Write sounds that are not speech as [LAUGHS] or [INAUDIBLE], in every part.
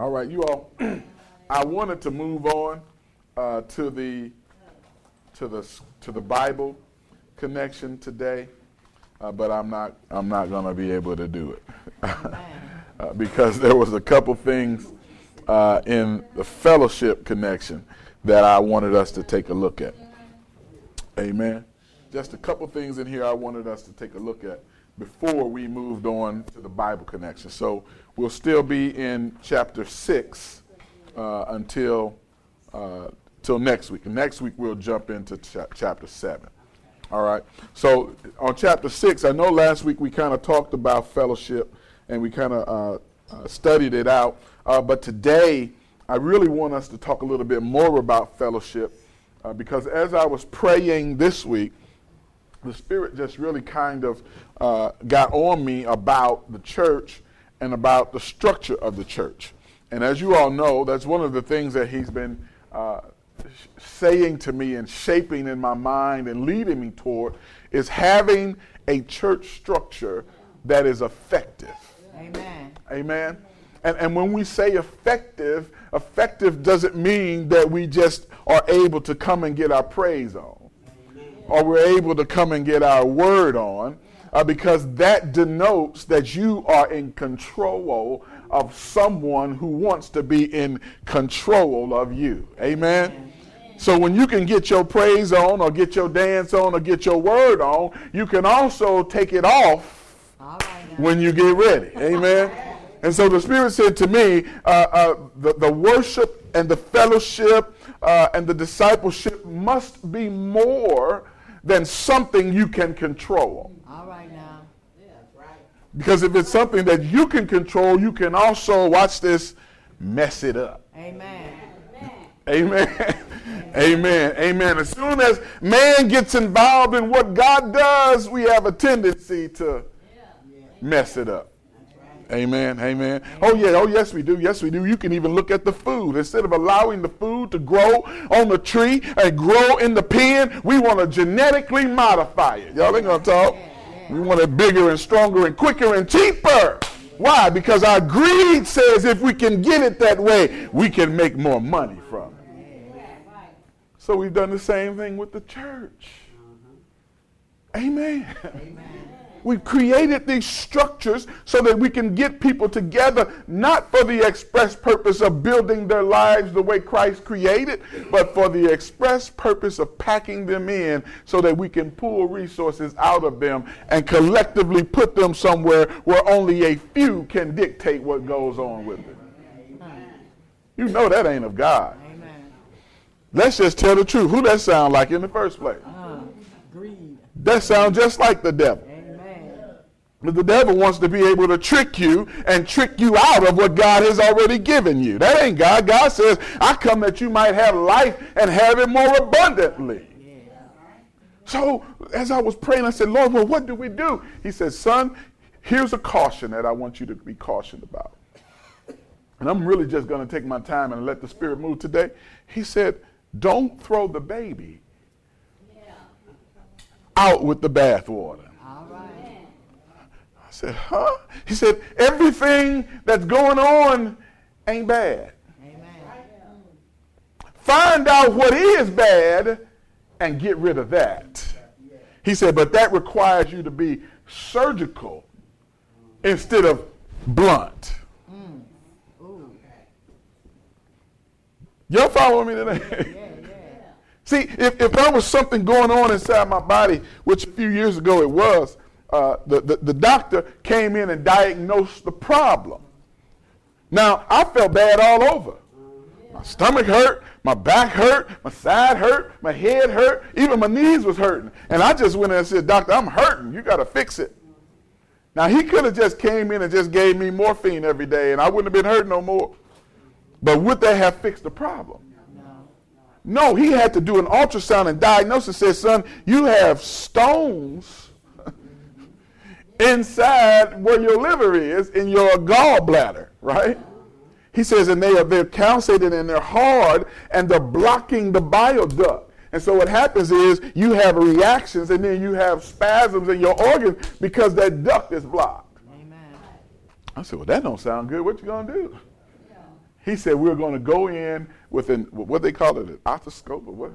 All right, you all. [CLEARS THROAT] I wanted to move on uh, to the to the to the Bible connection today, uh, but I'm not I'm not going to be able to do it [LAUGHS] uh, because there was a couple things uh, in the fellowship connection that I wanted us to take a look at. Amen. Just a couple things in here I wanted us to take a look at before we moved on to the Bible connection. So we'll still be in chapter six uh, until uh, till next week. Next week we'll jump into ch- chapter seven. All right. So on chapter six, I know last week we kind of talked about fellowship and we kind of uh, uh, studied it out. Uh, but today, I really want us to talk a little bit more about fellowship uh, because as I was praying this week, the Spirit just really kind of got on me about the church and about the structure of the church. And as you all know, that's one of the things that He's been uh, saying to me and shaping in my mind and leading me toward is having a church structure that is effective. Amen. Amen. And, and when we say effective, effective doesn't mean that we just are able to come and get our praise on or we're able to come and get our word on uh, because that denotes that you are in control of someone who wants to be in control of you. Amen. So when you can get your praise on or get your dance on or get your word on, you can also take it off when you get ready. Amen. And so the Spirit said to me, uh, uh, the, the worship and the fellowship uh, and the discipleship must be more than something you can control. All right now. Because if it's something that you can control, you can also, watch this, mess it up. Amen. Amen. Amen. [LAUGHS] Amen. Amen. As soon as man gets involved in what God does, we have a tendency to mess it up. Amen. Amen. Oh, yeah. Oh, yes, we do. Yes, we do. You can even look at the food. Instead of allowing the food to grow on the tree and grow in the pen, we want to genetically modify it. Y'all ain't going to talk. We want it bigger and stronger and quicker and cheaper. Why? Because our greed says if we can get it that way, we can make more money from it. So we've done the same thing with the church. Amen. Amen. We've created these structures so that we can get people together, not for the express purpose of building their lives the way Christ created, but for the express purpose of packing them in so that we can pull resources out of them and collectively put them somewhere where only a few can dictate what goes on with it. You know that ain't of God. Amen. Let's just tell the truth. Who that sound like in the first place? Uh, greed. That sounds just like the devil. The devil wants to be able to trick you and trick you out of what God has already given you. That ain't God. God says, I come that you might have life and have it more abundantly. So as I was praying, I said, Lord, well, what do we do? He said, Son, here's a caution that I want you to be cautioned about. And I'm really just going to take my time and let the Spirit move today. He said, Don't throw the baby out with the bathwater. All right. I said, huh? He said, everything that's going on ain't bad. Amen. Find out what is bad and get rid of that. He said, but that requires you to be surgical instead of blunt. Mm. Ooh. Y'all following me today? Yeah, yeah. [LAUGHS] See, if, if there was something going on inside my body, which a few years ago it was, uh, the, the, the doctor came in and diagnosed the problem. Now, I felt bad all over. My stomach hurt, my back hurt, my side hurt, my head hurt, even my knees was hurting. And I just went in and said, Doctor, I'm hurting. You got to fix it. Now, he could have just came in and just gave me morphine every day, and I wouldn't have been hurt no more. But would that have fixed the problem? No. He had to do an ultrasound and diagnose and said, son, you have stones inside where your liver is in your gallbladder, right? He says, and they are they're calcified and they're hard and they're blocking the bile duct. And so what happens is you have reactions and then you have spasms in your organs because that duct is blocked. Amen. I said, well, that don't sound good. What you gonna do? He said we're going to go in with an what they call it, an otoscope or what,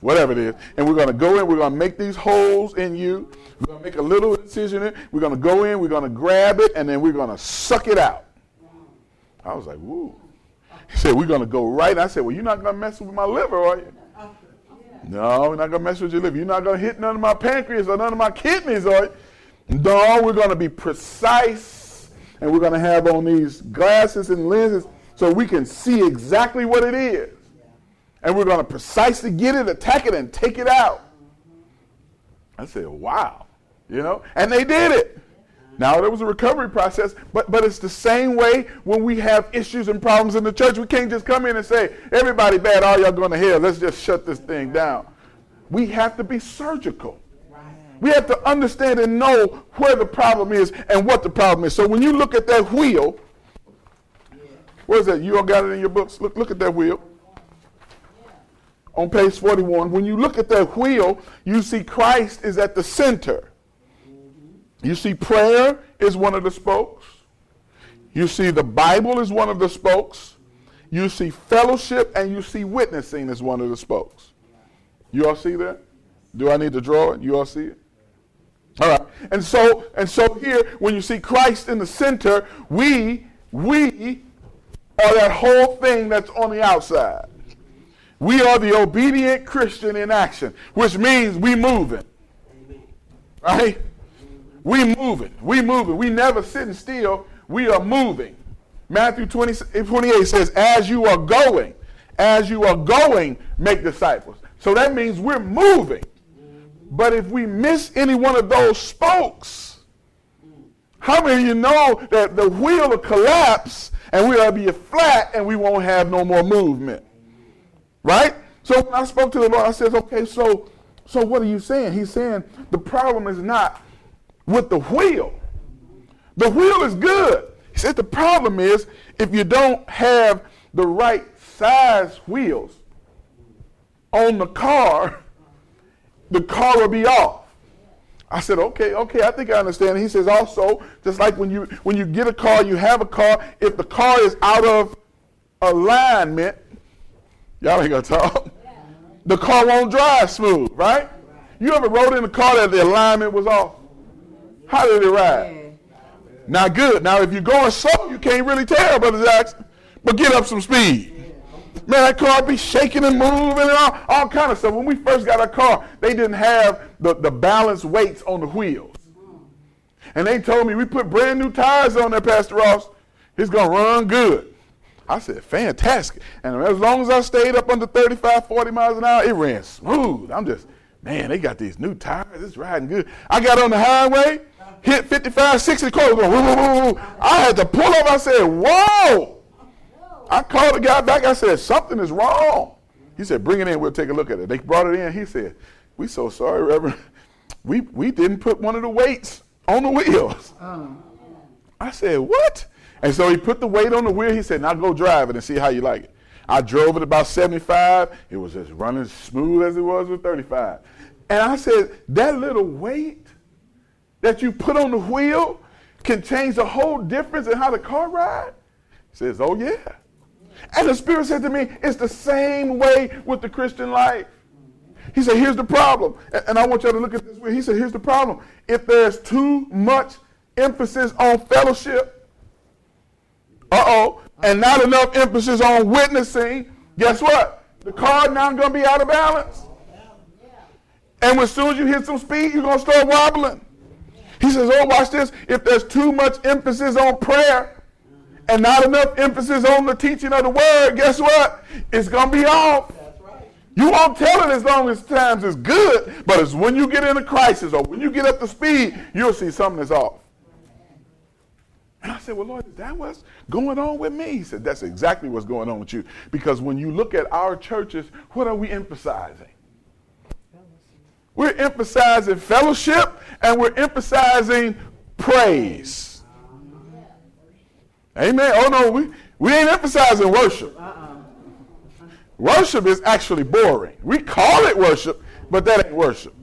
whatever it is, and we're going to go in. We're going to make these holes in you. We're going to make a little incision in. We're going to go in. We're going to grab it, and then we're going to suck it out. I was like, woo. He said we're going to go right. I said, well, you're not going to mess with my liver, are you? No, we're not going to mess with your liver. You're not going to hit none of my pancreas or none of my kidneys, are you? No, we're going to be precise, and we're going to have on these glasses and lenses so we can see exactly what it is. And we're going to precisely get it, attack it, and take it out. I said, wow. You know? And they did it. Now, there was a recovery process, but, but it's the same way when we have issues and problems in the church. We can't just come in and say, everybody bad, all y'all going to hell. Let's just shut this thing down. We have to be surgical. We have to understand and know where the problem is and what the problem is. So when you look at that wheel, where's that? You all got it in your books? Look, look at that wheel. On page 41, when you look at that wheel, you see Christ is at the center. You see, prayer is one of the spokes. You see, the Bible is one of the spokes. You see, fellowship and you see witnessing is one of the spokes. You all see that? Do I need to draw it? You all see it? All right. And so, and so here, when you see Christ in the center, we, we are that whole thing that's on the outside. We are the obedient Christian in action, which means we moving. Right? We moving. We moving. We never sitting still. We are moving. Matthew 20, 28 says, as you are going, as you are going, make disciples. So that means we're moving. But if we miss any one of those spokes, how many of you know that the wheel will collapse and we'll be flat and we won't have no more movement? Right? So when I spoke to the Lord, I said, okay, so, so what are you saying? He's saying the problem is not with the wheel. The wheel is good. He said the problem is if you don't have the right size wheels on the car, [LAUGHS] the car will be off. I said, okay, okay, I think I understand. He says also, just like when you when you get a car, you have a car, if the car is out of alignment, y'all ain't gonna talk, the car won't drive smooth, right? You ever rode in a car that the alignment was off? How did it ride? Not good. Now, if you're going slow, you can't really tell, Brother Jackson. But get up some speed. Man, that car be shaking and moving and all, all kind of stuff. When we first got our car, they didn't have the, the balanced weights on the wheels. And they told me we put brand new tires on there, Pastor Ross. It's going to run good. I said, fantastic. And as long as I stayed up under 35, 40 miles an hour, it ran smooth. I'm just, man, they got these new tires. It's riding good. I got on the highway, hit 55, 60 cars. Going, woo, woo, woo. I had to pull up. I said, whoa. I called the guy back. I said, something is wrong. He said, bring it in. We'll take a look at it. They brought it in. He said, we so sorry, Reverend. We, we didn't put one of the weights on the wheels. Oh. I said, what? And so he put the weight on the wheel. He said, now go drive it and see how you like it. I drove it about 75. It was as running smooth as it was with 35. And I said, that little weight that you put on the wheel can change the whole difference in how the car ride? He says, oh yeah. And the Spirit said to me, it's the same way with the Christian life. He said, here's the problem. And I want y'all to look at this way. He said, here's the problem. If there's too much emphasis on fellowship, uh-oh, and not enough emphasis on witnessing, guess what? The car now going to be out of balance. And as soon as you hit some speed, you're going to start wobbling. He says, oh, watch this. If there's too much emphasis on prayer and not enough emphasis on the teaching of the word, guess what? It's going to be off. You won't tell it as long as times is good, but it's when you get in a crisis or when you get up to speed, you'll see something that's off. And I said, Well, Lord, is that what's going on with me? He said, That's exactly what's going on with you. Because when you look at our churches, what are we emphasizing? We're emphasizing fellowship and we're emphasizing praise. Amen. Oh, no, we, we ain't emphasizing worship. Worship is actually boring. We call it worship, but that ain't worship.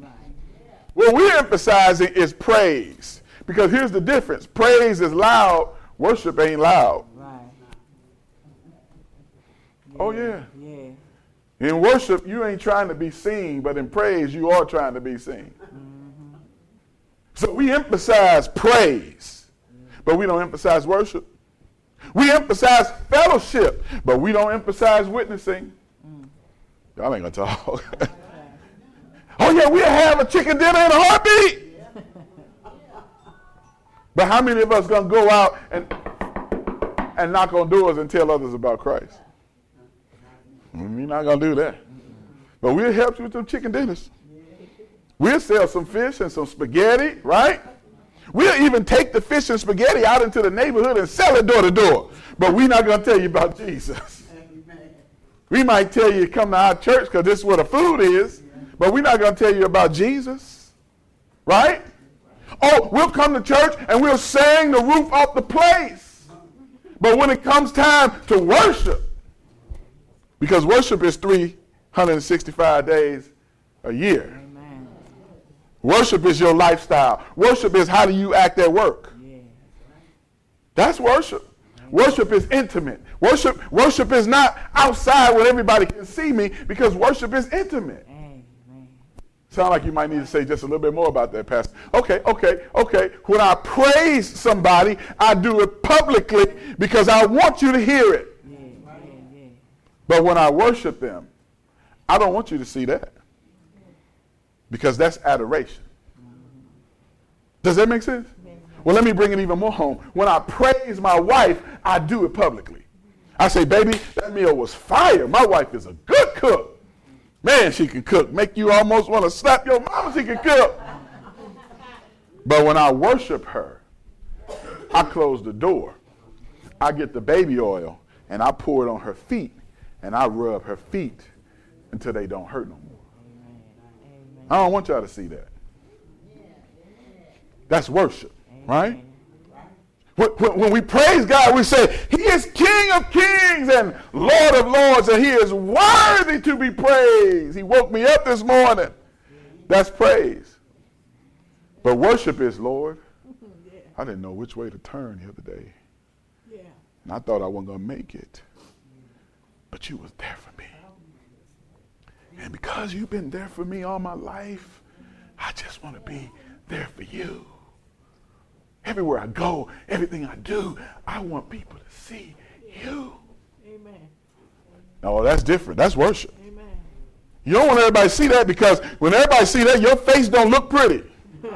What we're emphasizing is praise. Because here's the difference praise is loud, worship ain't loud. Right. Oh, yeah. Yeah. In worship, you ain't trying to be seen, but in praise, you are trying to be seen. Mm-hmm. So we emphasize praise, but we don't emphasize worship. We emphasize fellowship, but we don't emphasize witnessing. Mm. Y'all ain't gonna talk. [LAUGHS] oh yeah, we'll have a chicken dinner in a heartbeat. But how many of us gonna go out and and knock on doors and tell others about Christ? We're not gonna do that. But we'll help you with some chicken dinners. We'll sell some fish and some spaghetti, right? We'll even take the fish and spaghetti out into the neighborhood and sell it door to door. But we're not going to tell you about Jesus. We might tell you to come to our church because this is where the food is, but we're not going to tell you about Jesus. Right? Oh, we'll come to church and we'll sing the roof off the place. But when it comes time to worship, because worship is 365 days a year. Amen. Worship is your lifestyle. Worship is how do you act at work. Yeah. That's worship. Worship is intimate. Worship worship is not outside where everybody can see me because worship is intimate. Amen. Sound like you might need to say just a little bit more about that, Pastor. Okay, okay, okay. When I praise somebody, I do it publicly because I want you to hear it. But when I worship them, I don't want you to see that. Because that's adoration. Does that make sense? Well, let me bring it even more home. When I praise my wife, I do it publicly. I say, baby, that meal was fire. My wife is a good cook. Man, she can cook. Make you almost want to slap your mama, she can cook. But when I worship her, I close the door. I get the baby oil and I pour it on her feet and I rub her feet until they don't hurt no more. I don't want y'all to see that. That's worship, right? When, we praise God, we say, He is King of kings and Lord of lords, and He is worthy to be praised. He woke me up this morning. That's praise. But worship is, Lord, I didn't know which way to turn the other day. Yeah. And I thought I wasn't going to make it. But you was there for me. And because you've been there for me all my life, I just want to be there for you. Everywhere I go, everything I do, I want people to see you. Amen. No, that's different. That's worship. Amen. You don't want everybody to see that because when everybody see that, your face don't look pretty. [LAUGHS]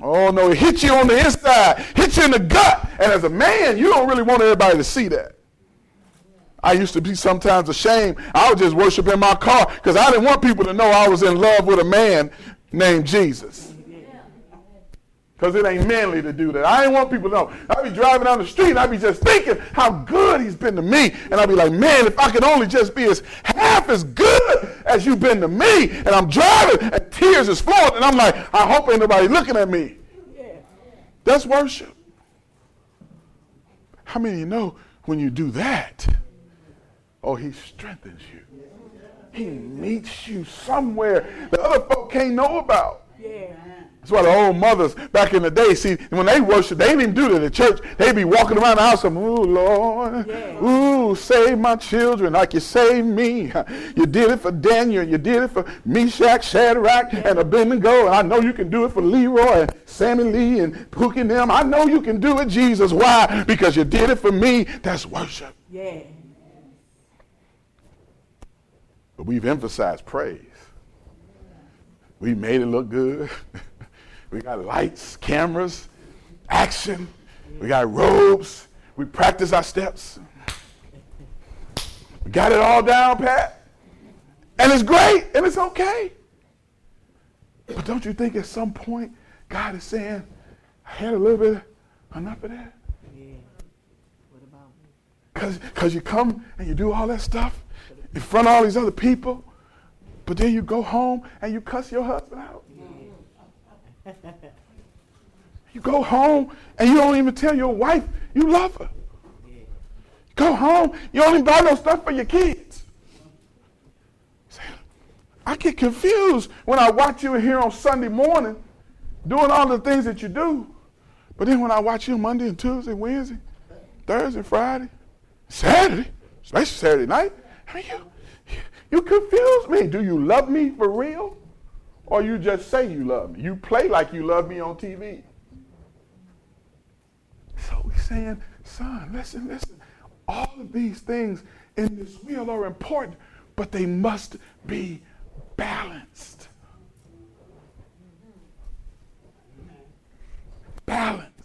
Oh no, it hits you on the inside, hits you in the gut. And as a man, you don't really want everybody to see that. I used to be sometimes ashamed. I would just worship in my car because I didn't want people to know I was in love with a man named Jesus. Because it ain't manly to do that. I didn't want people to know. I'd be driving down the street and I'd be just thinking how good he's been to me. And I'd be like, man, if I could only just be as half as good as you've been to me. And I'm driving and tears is flowing. And I'm like, I hope ain't nobody looking at me. Yeah. That's worship. How many of you know when you do that, oh, he strengthens you. He meets you somewhere the other folk can't know about. Yeah. That's why the old mothers back in the day, see, when they worship, they didn't even do it in the church. They'd be walking around the house and, ooh, Lord, Yeah. ooh, save my children like you saved me. You did it for Daniel, you did it for Meshach, Shadrach, and Abednego, and I know you can do it for Leroy and Sammy Lee and Pookie and them. I know you can do it, Jesus. Why? Because you did it for me. That's worship. Yeah. But we've emphasized praise. We made it look good. [LAUGHS] we got lights, cameras, action. We got robes. We practice our steps. We got it all down, Pat. And it's great and it's okay. But don't you think at some point God is saying, I had a little bit enough of that? Yeah. What about Because cause you come and you do all that stuff in front of all these other people, but then you go home and you cuss your husband out. [LAUGHS] You go home and you don't even tell your wife you love her. Go home, you don't even buy no stuff for your kids. I get confused when I watch you here on Sunday morning doing all the things that you do. But then when I watch you Monday and Tuesday, Wednesday, Thursday, Friday, Saturday, especially Saturday night. I mean, you, you confuse me. Do you love me for real? or you just say you love me. You play like you love me on TV. So he's saying, son, listen, listen. All of these things in this world are important, but they must be balanced. Balance.